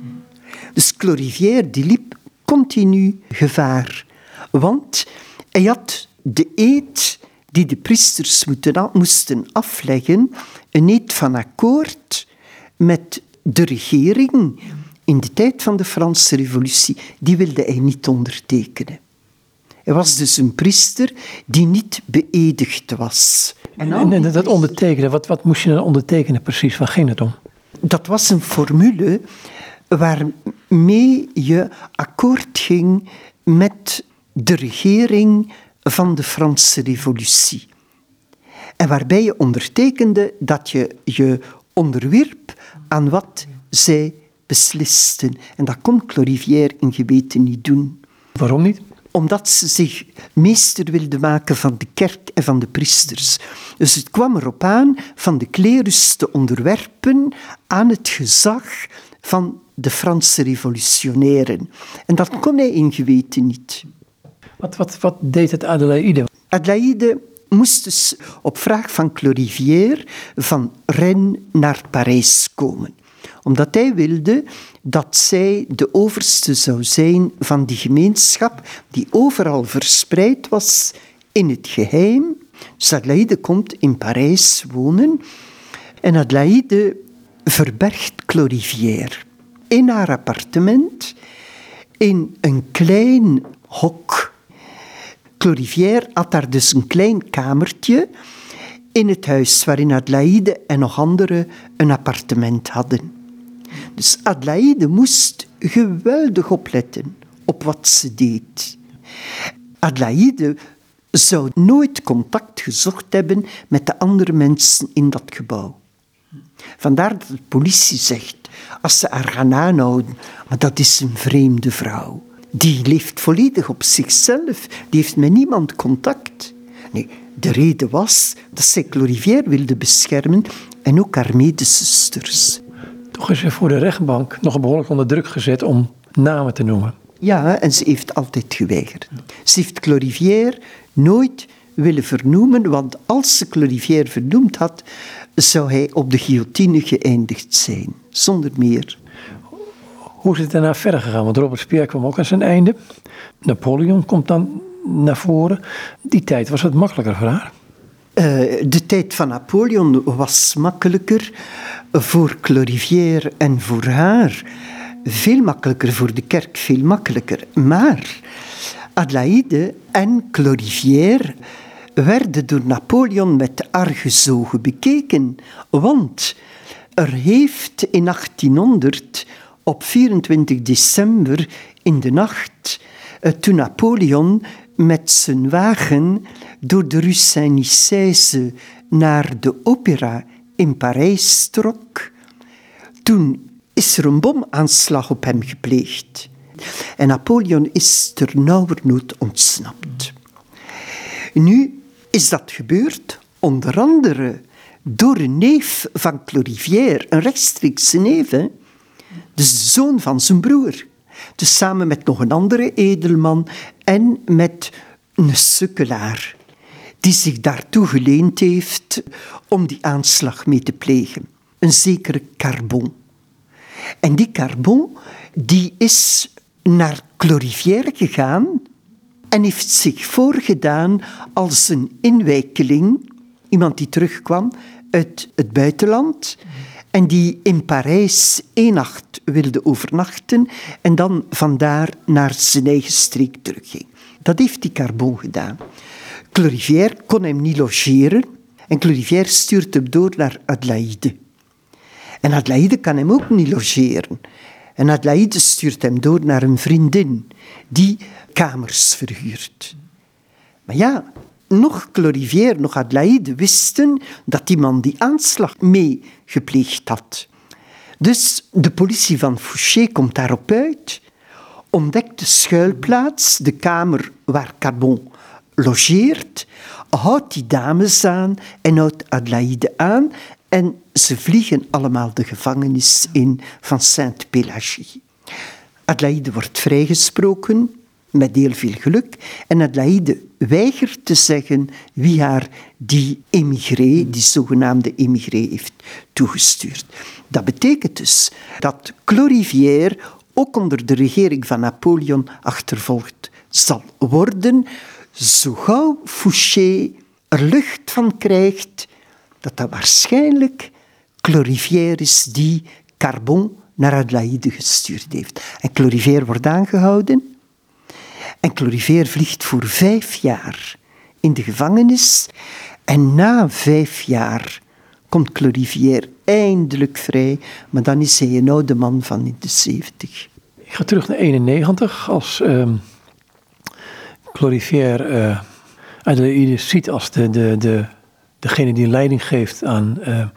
Dus Clorivière die liep continu gevaar, want hij had de eed die de priesters moesten afleggen, een eed van akkoord met de regering in de tijd van de Franse Revolutie, die wilde hij niet ondertekenen. Hij was dus een priester die niet beëdigd was. En, en, dat ondertekenen, wat, wat moest je dan ondertekenen precies? Waar ging het om? Dat was een formule waarmee je akkoord ging met de regering van de Franse Revolutie. En waarbij je ondertekende dat je je onderwierp aan wat zij beslisten. En dat kon Clorivière in geweten niet doen. Waarom niet? Omdat ze zich meester wilde maken van de kerk en van de priesters. Dus het kwam erop aan van de klerus te onderwerpen aan het gezag van de Franse revolutionairen. En dat kon hij in geweten niet. Wat, wat, wat deed het Adelaide? Adelaide moest dus op vraag van Clorivière van Rennes naar Parijs komen omdat hij wilde dat zij de overste zou zijn van die gemeenschap die overal verspreid was in het geheim. Adelaide komt in Parijs wonen en Adelaide verbergt Clorivière in haar appartement in een klein hok. Clorivière had daar dus een klein kamertje in het huis waarin Adelaide en nog anderen een appartement hadden. Dus Adelaide moest geweldig opletten op wat ze deed. Adelaide zou nooit contact gezocht hebben met de andere mensen in dat gebouw. Vandaar dat de politie zegt, als ze haar gaan aanhouden, maar dat is een vreemde vrouw. Die leeft volledig op zichzelf, die heeft met niemand contact. Nee, de reden was dat zij Clorivière wilde beschermen en ook haar medezusters. Toch is ze voor de rechtbank nog behoorlijk onder druk gezet om namen te noemen. Ja, en ze heeft altijd geweigerd. Ze heeft Clorivière nooit willen vernoemen, want als ze Clorivière vernoemd had, zou hij op de guillotine geëindigd zijn, zonder meer. Hoe is het daarna verder gegaan? Want Robert Speer kwam ook aan zijn einde. Napoleon komt dan naar voren. Die tijd was het makkelijker voor haar? Uh, de tijd van Napoleon was makkelijker voor Clorivière en voor haar. Veel makkelijker voor de kerk, veel makkelijker. Maar Adelaide en Clorivière werden door Napoleon met argusogen bekeken. Want er heeft in 1800, op 24 december in de nacht, eh, toen Napoleon met zijn wagen door de Rue Saint-Nicaise naar de opera in Parijs trok, toen is er een bomaanslag op hem gepleegd. En Napoleon is ter nauwernood ontsnapt. Nu is dat gebeurd onder andere door een neef van Clorivière, een rechtstreekse neef, de zoon van zijn broer. Dus samen met nog een andere edelman en met een sukkelaar die zich daartoe geleend heeft om die aanslag mee te plegen. Een zekere Carbon. En die Carbon die is naar Clorivière gegaan en heeft zich voorgedaan als een inwijkeling, iemand die terugkwam uit het buitenland en die in Parijs één nacht wilde overnachten en dan vandaar naar zijn eigen streek terugging. Dat heeft die Carbon gedaan. Clorivière kon hem niet logeren en Clorivière stuurt hem door naar Adelaide. En Adelaide kan hem ook niet logeren. En Adelaide stuurt hem door naar een vriendin die kamers verhuurt. Maar ja, nog Clorivière, nog Adelaide wisten dat die man die aanslag mee gepleegd had. Dus de politie van Fouché komt daarop uit, ontdekt de schuilplaats, de kamer waar Carbon logeert, houdt die dames aan en houdt Adelaide aan en ze vliegen allemaal de gevangenis in van Sainte-Pélagie. Adelaide wordt vrijgesproken, met heel veel geluk, en Adelaide weigert te zeggen wie haar die emigré, die zogenaamde emigré, heeft toegestuurd. Dat betekent dus dat Clorivière ook onder de regering van Napoleon achtervolgd zal worden, zo gauw Fouché er lucht van krijgt dat dat waarschijnlijk Clorivière is die Carbon naar Adelaide gestuurd heeft. En Clorivière wordt aangehouden en Clorivière vliegt voor vijf jaar in de gevangenis En na vijf jaar komt Clorivière eindelijk vrij, maar dan is hij een oude man van in de zeventig. Ik ga terug naar 91 als um, Clorivière uh, Adelaide ziet als de, de, de, degene die leiding geeft aan uh,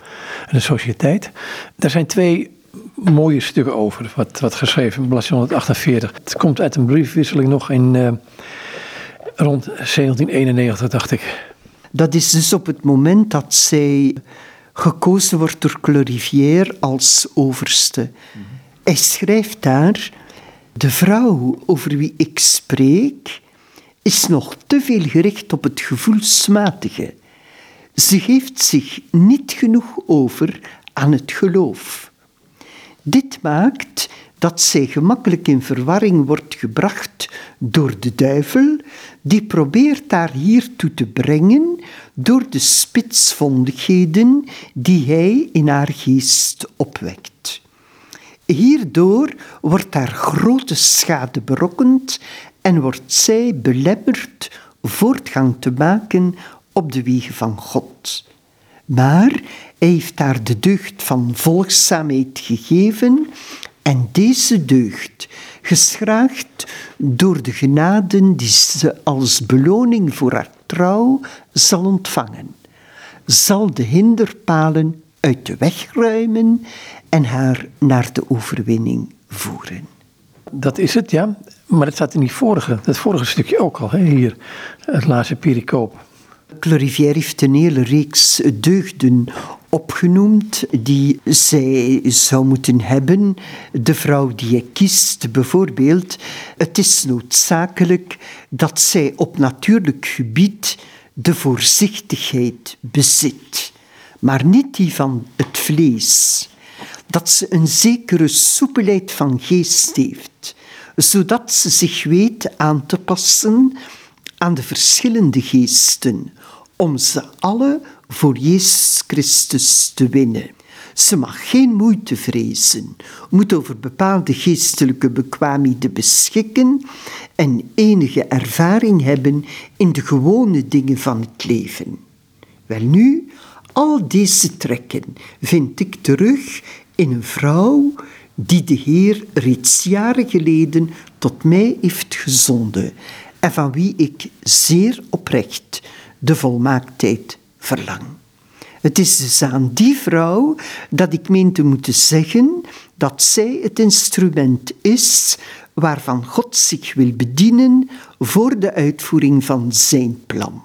de sociëteit. Er zijn twee mooie stukken over, wat, wat geschreven, bladzijde 148. Het komt uit een briefwisseling nog in uh, rond 1791, dacht ik. Dat is dus op het moment dat zij gekozen wordt door Clorivière als overste. Hij schrijft daar: De vrouw over wie ik spreek is nog te veel gericht op het gevoelsmatige. Ze geeft zich niet genoeg over aan het geloof. Dit maakt dat zij gemakkelijk in verwarring wordt gebracht door de duivel, die probeert haar hiertoe te brengen door de spitsvondigheden die hij in haar geest opwekt. Hierdoor wordt haar grote schade berokkend en wordt zij belemmerd voortgang te maken op de wegen van God. Maar hij heeft haar de deugd van volgzaamheid gegeven en deze deugd, geschraagd door de genaden die ze als beloning voor haar trouw zal ontvangen, zal de hinderpalen uit de weg ruimen en haar naar de overwinning voeren. Dat is het, ja. Maar dat staat in die vorige, dat vorige stukje ook al, hè, hier, het laatste pericoop. Clorivière heeft een hele reeks deugden opgenoemd die zij zou moeten hebben. De vrouw die je kiest, bijvoorbeeld. Het is noodzakelijk dat zij op natuurlijk gebied de voorzichtigheid bezit, maar niet die van het vlees. Dat ze een zekere soepelheid van geest heeft, zodat ze zich weet aan te passen aan de verschillende geesten, om ze alle voor Jezus Christus te winnen. Ze mag geen moeite vrezen, moet over bepaalde geestelijke bekwaamheden beschikken en enige ervaring hebben in de gewone dingen van het leven. Welnu, al deze trekken vind ik terug in een vrouw die de Heer reeds jaren geleden tot mij heeft gezonden en van wie ik zeer oprecht de volmaaktheid verlang. Het is dus aan die vrouw dat ik meen te moeten zeggen dat zij het instrument is waarvan God zich wil bedienen voor de uitvoering van zijn plan.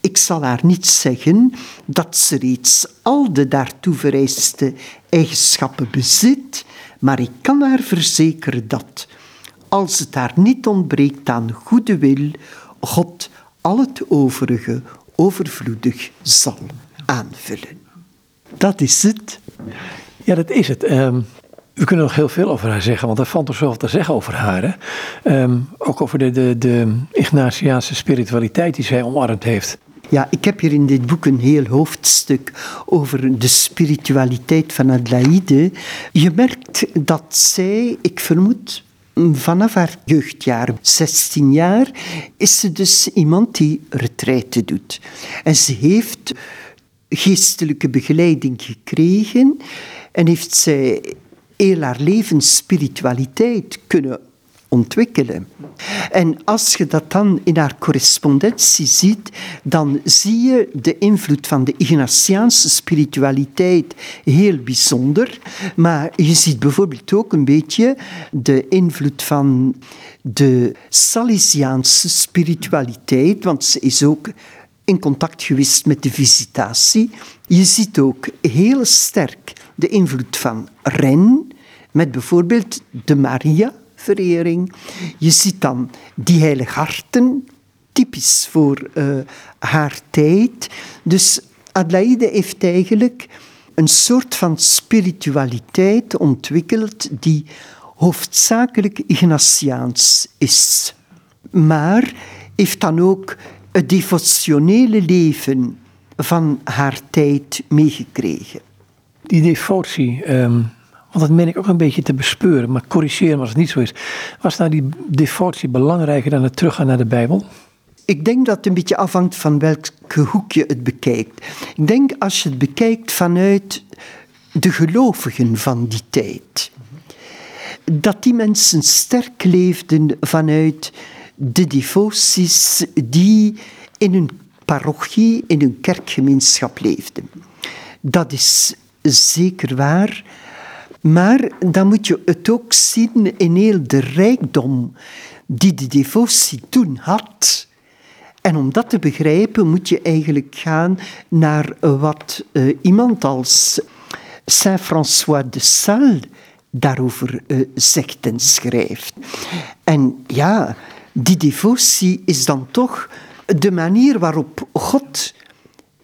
Ik zal haar niet zeggen dat ze reeds al de daartoe vereiste eigenschappen bezit, maar ik kan haar verzekeren dat, als het haar niet ontbreekt aan goede wil, God al het overige overvloedig zal aanvullen. Dat is het. Ja, dat is het. Um, we kunnen nog heel veel over haar zeggen, want er valt toch zoveel te zeggen over haar. Hè? Ehm, ook over de, de, de Ignatiaanse spiritualiteit die zij omarmd heeft. Ja, ik heb hier in dit boek een heel hoofdstuk over de spiritualiteit van Adelaide. Je merkt dat zij, ik vermoed, vanaf haar jeugdjaar, 16 jaar, is ze dus iemand die retraite doet. En ze heeft geestelijke begeleiding gekregen en heeft zij heel haar leven spiritualiteit kunnen ontwikkelen. En als je dat dan in haar correspondentie ziet, dan zie je de invloed van de Ignatiaanse spiritualiteit heel bijzonder. Maar je ziet bijvoorbeeld ook een beetje de invloed van de Salesiaanse spiritualiteit, want ze is ook in contact geweest met de visitatie. Je ziet ook heel sterk de invloed van Ren, met bijvoorbeeld de Maria verering. Je ziet dan die heilige harten, typisch voor uh, haar tijd. Dus Adelaide heeft eigenlijk een soort van spiritualiteit ontwikkeld die hoofdzakelijk Ignatiaans is. Maar heeft dan ook het devotionele leven van haar tijd meegekregen. Die devotie, um, want dat meen ik ook een beetje te bespeuren, maar corrigeren als het niet zo is. Was nou die devotie belangrijker dan het teruggaan naar de Bijbel? Ik denk dat het een beetje afhangt van welk hoek je het bekijkt. Ik denk als je het bekijkt vanuit de gelovigen van die tijd, dat die mensen sterk leefden vanuit de devoties die in hun parochie, in hun kerkgemeenschap leefden. Dat is zeker waar. Maar dan moet je het ook zien in heel de rijkdom die de devotie toen had. En om dat te begrijpen moet je eigenlijk gaan naar wat uh, iemand als Saint François de Sales daarover uh, zegt en schrijft. En ja, die devotie is dan toch de manier waarop God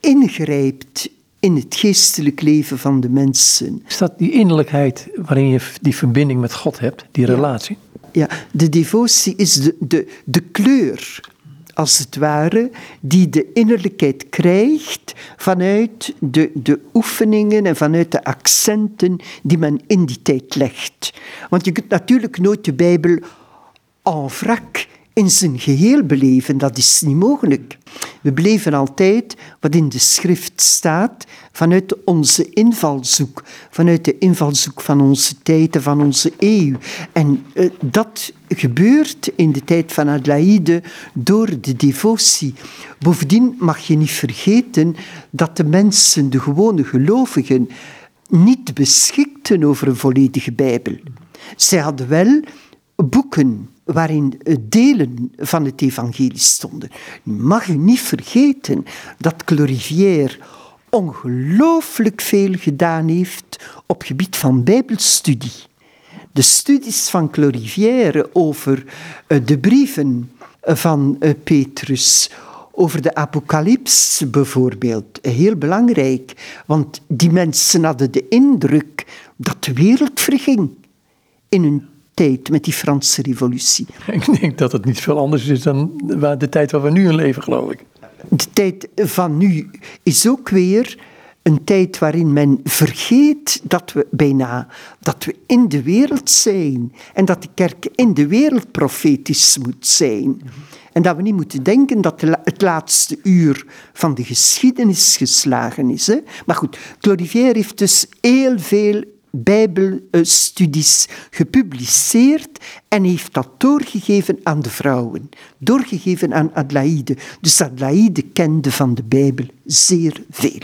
ingrijpt in het geestelijk leven van de mensen. Is dat die innerlijkheid waarin je die verbinding met God hebt, die relatie? Ja, de devotie is de, de, de kleur, als het ware, die de innerlijkheid krijgt vanuit de, de oefeningen en vanuit de accenten die men in die tijd legt. Want je kunt natuurlijk nooit de Bijbel en vrac in zijn geheel beleven. Dat is niet mogelijk. We beleven altijd wat in de schrift staat vanuit onze invalshoek, vanuit de invalshoek van onze tijd en van onze eeuw. En uh, dat gebeurt in de tijd van Adlaïde door de devotie. Bovendien mag je niet vergeten dat de mensen, de gewone gelovigen, niet beschikten over een volledige Bijbel. Zij hadden wel boeken waarin delen van het evangelie stonden. mag u niet vergeten dat Clorivière ongelooflijk veel gedaan heeft op gebied van bijbelstudie. De studies van Clorivière over eh, de brieven van eh, Petrus, over de apocalyps bijvoorbeeld, heel belangrijk, want die mensen hadden de indruk dat de wereld verging in hun tijd met die Franse revolutie. Ik denk dat het niet veel anders is dan de tijd waar we nu in leven, geloof ik. De tijd van nu is ook weer een tijd waarin men vergeet dat we bijna dat we in de wereld zijn en dat de kerk in de wereld profetisch moet zijn. En dat we niet moeten denken dat het laatste uur van de geschiedenis geslagen is. Hè? Maar goed, Clodivier heeft dus heel veel Bijbelstudies gepubliceerd en heeft dat doorgegeven aan de vrouwen, doorgegeven aan Adlaïde. Dus Adlaïde kende van de Bijbel zeer veel.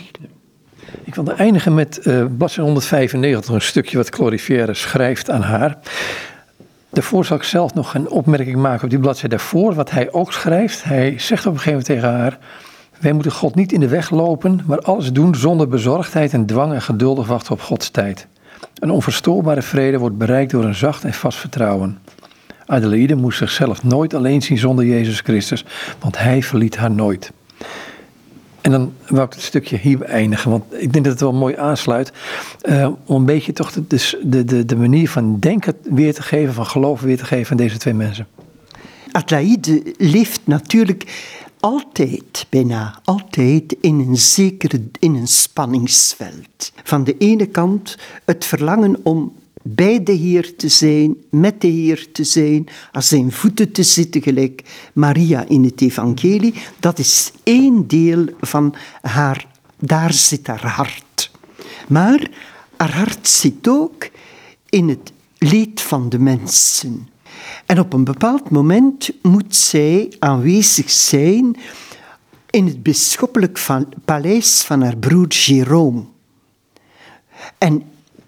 Ik wil eindigen met uh, bladzijde 195, een stukje wat Clorifière schrijft aan haar. Daarvoor zal ik zelf nog een opmerking maken op die bladzijde daarvoor, wat hij ook schrijft. Hij zegt op een gegeven moment tegen haar: Wij moeten God niet in de weg lopen, maar alles doen zonder bezorgdheid en dwang en geduldig wachten op Gods tijd. Een onverstoorbare vrede wordt bereikt door een zacht en vast vertrouwen. Adelaide moest zichzelf nooit alleen zien zonder Jezus Christus, want hij verliet haar nooit. En dan wou ik het stukje hier eindigen, want ik denk dat het wel mooi aansluit. Uh, om een beetje toch de, de, de, manier van denken weer te geven, van geloven weer te geven aan deze twee mensen. Adelaide leeft natuurlijk altijd, bijna altijd, in een zekere in een spanningsveld. Van de ene kant het verlangen om bij de Heer te zijn, met de Heer te zijn, aan zijn voeten te zitten, gelijk Maria in het Evangelie. Dat is één deel van haar, daar zit haar hart. Maar haar hart zit ook in het leed van de mensen. En op een bepaald moment moet zij aanwezig zijn in het bisschoppelijk paleis van haar broer Jérôme. En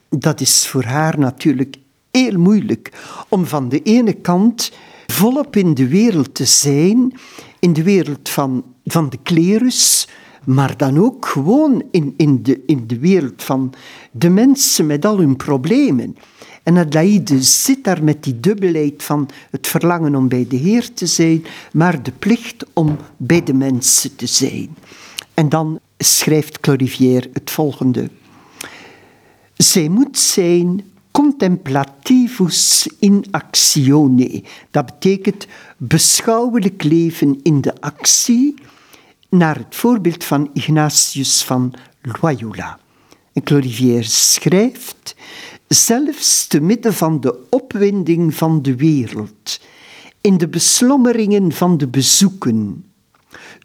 dat is voor haar natuurlijk heel moeilijk om van de ene kant volop in de wereld te zijn, in de wereld van, van de klerus, maar dan ook gewoon in, in, de, in de wereld van de mensen met al hun problemen. En Adelaide zit daar met die dubbelheid van het verlangen om bij de Heer te zijn, maar de plicht om bij de mensen te zijn. En dan schrijft Clorivière het volgende. Zij moet zijn contemplativus in actione. Dat betekent beschouwelijk leven in de actie, naar het voorbeeld van Ignatius van Loyola. En Clorivière schrijft zelfs te midden van de opwinding van de wereld, in de beslommeringen van de bezoeken,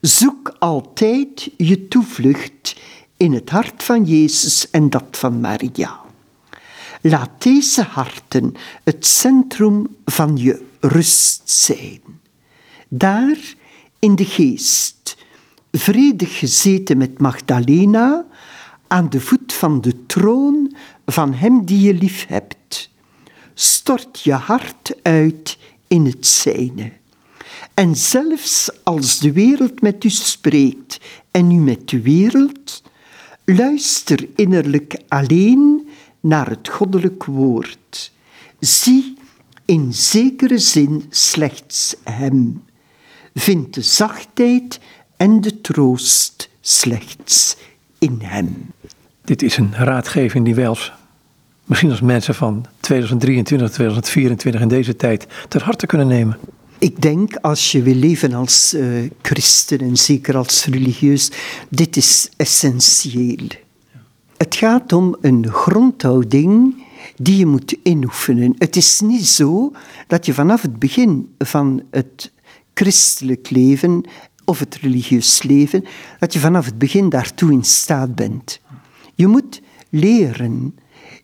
Zoek altijd je toevlucht in het hart van Jezus en dat van Maria. Laat deze harten het centrum van je rust zijn. Daar in de geest, vredig gezeten met Magdalena, aan de voet van de troon van Hem die je lief hebt. Stort je hart uit in het zijne. En zelfs als de wereld met u spreekt en u met de wereld, luister innerlijk alleen naar het goddelijk woord. Zie in zekere zin slechts Hem. Vind de zachtheid en de troost slechts in Hem. Dit is een raadgeving die wij als, misschien als mensen van 2023, 2024 in deze tijd ter harte kunnen nemen. Ik denk als je wil leven als uh, christen en zeker als religieus, dit is essentieel. Het gaat om een grondhouding die je moet inoefenen. Het is niet zo dat je vanaf het begin van het christelijk leven of het religieus leven, dat je vanaf het begin daartoe in staat bent. Je moet leren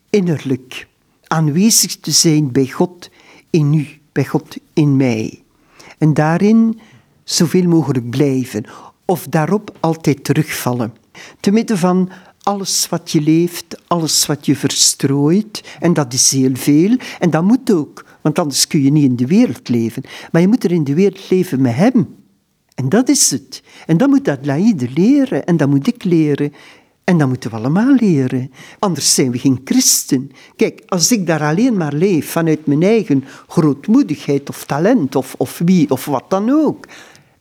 innerlijk aanwezig te zijn bij God in u, bij God in mij. En daarin zoveel mogelijk blijven of daarop altijd terugvallen. Te midden van alles wat je leeft, alles wat je verstrooit, en dat is heel veel, en dat moet ook, want anders kun je niet in de wereld leven. Maar je moet er in de wereld leven met Hem. En dat is het. En dat moet Adelaide leren, en dat moet ik leren. En dat moeten we allemaal leren. Anders zijn we geen christen. Kijk, als ik daar alleen maar leef vanuit mijn eigen grootmoedigheid of talent of, of wie of wat dan ook,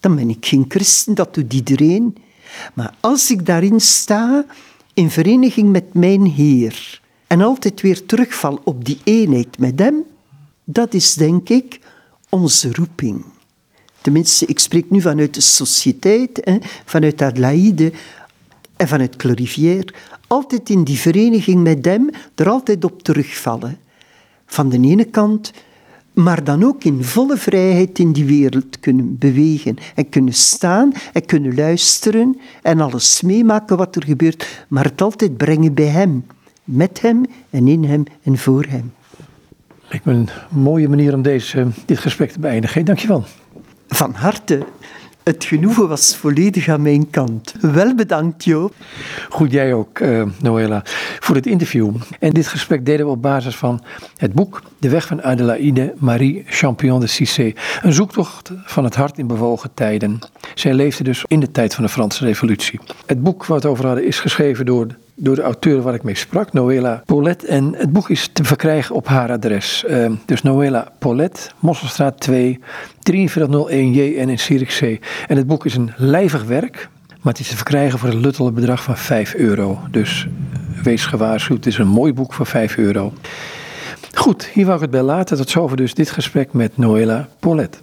dan ben ik geen christen, dat doet iedereen. Maar als ik daarin sta, in vereniging met mijn Heer, en altijd weer terugval op die eenheid met Hem, dat is denk ik onze roeping. Tenminste, ik spreek nu vanuit de sociëteit, vanuit Adelaide, en van het Clorivière, altijd in die vereniging met hem, er altijd op terugvallen. Van de ene kant, maar dan ook in volle vrijheid in die wereld kunnen bewegen en kunnen staan en kunnen luisteren en alles meemaken wat er gebeurt, maar het altijd brengen bij hem, met hem en in hem en voor hem. Lijkt me een mooie manier om deze, dit gesprek te beëindigen. Dankjewel. Van harte. Het genoegen was volledig aan mijn kant. Wel bedankt, Joop. Goed, jij ook, uh, Noëlla, voor het interview. En dit gesprek deden we op basis van het boek De Weg van Adelaide Marie Champion de Cissé. Een zoektocht van het hart in bewogen tijden. Zij leefde dus in de tijd van de Franse Revolutie. Het boek waar we het over hadden is geschreven door door de auteur waar ik mee sprak, Noëlla Polet. En het boek is te verkrijgen op haar adres. Uh, dus Noëlla Polet, Mosselstraat 2, 4301J en in Zierikzee. En het boek is een lijvig werk, maar het is te verkrijgen voor een luttele bedrag van 5 euro. Dus wees gewaarschuwd, het is een mooi boek voor 5 euro. Goed, hier wou ik het bij laten. Tot zover dus dit gesprek met Noëlla Polet.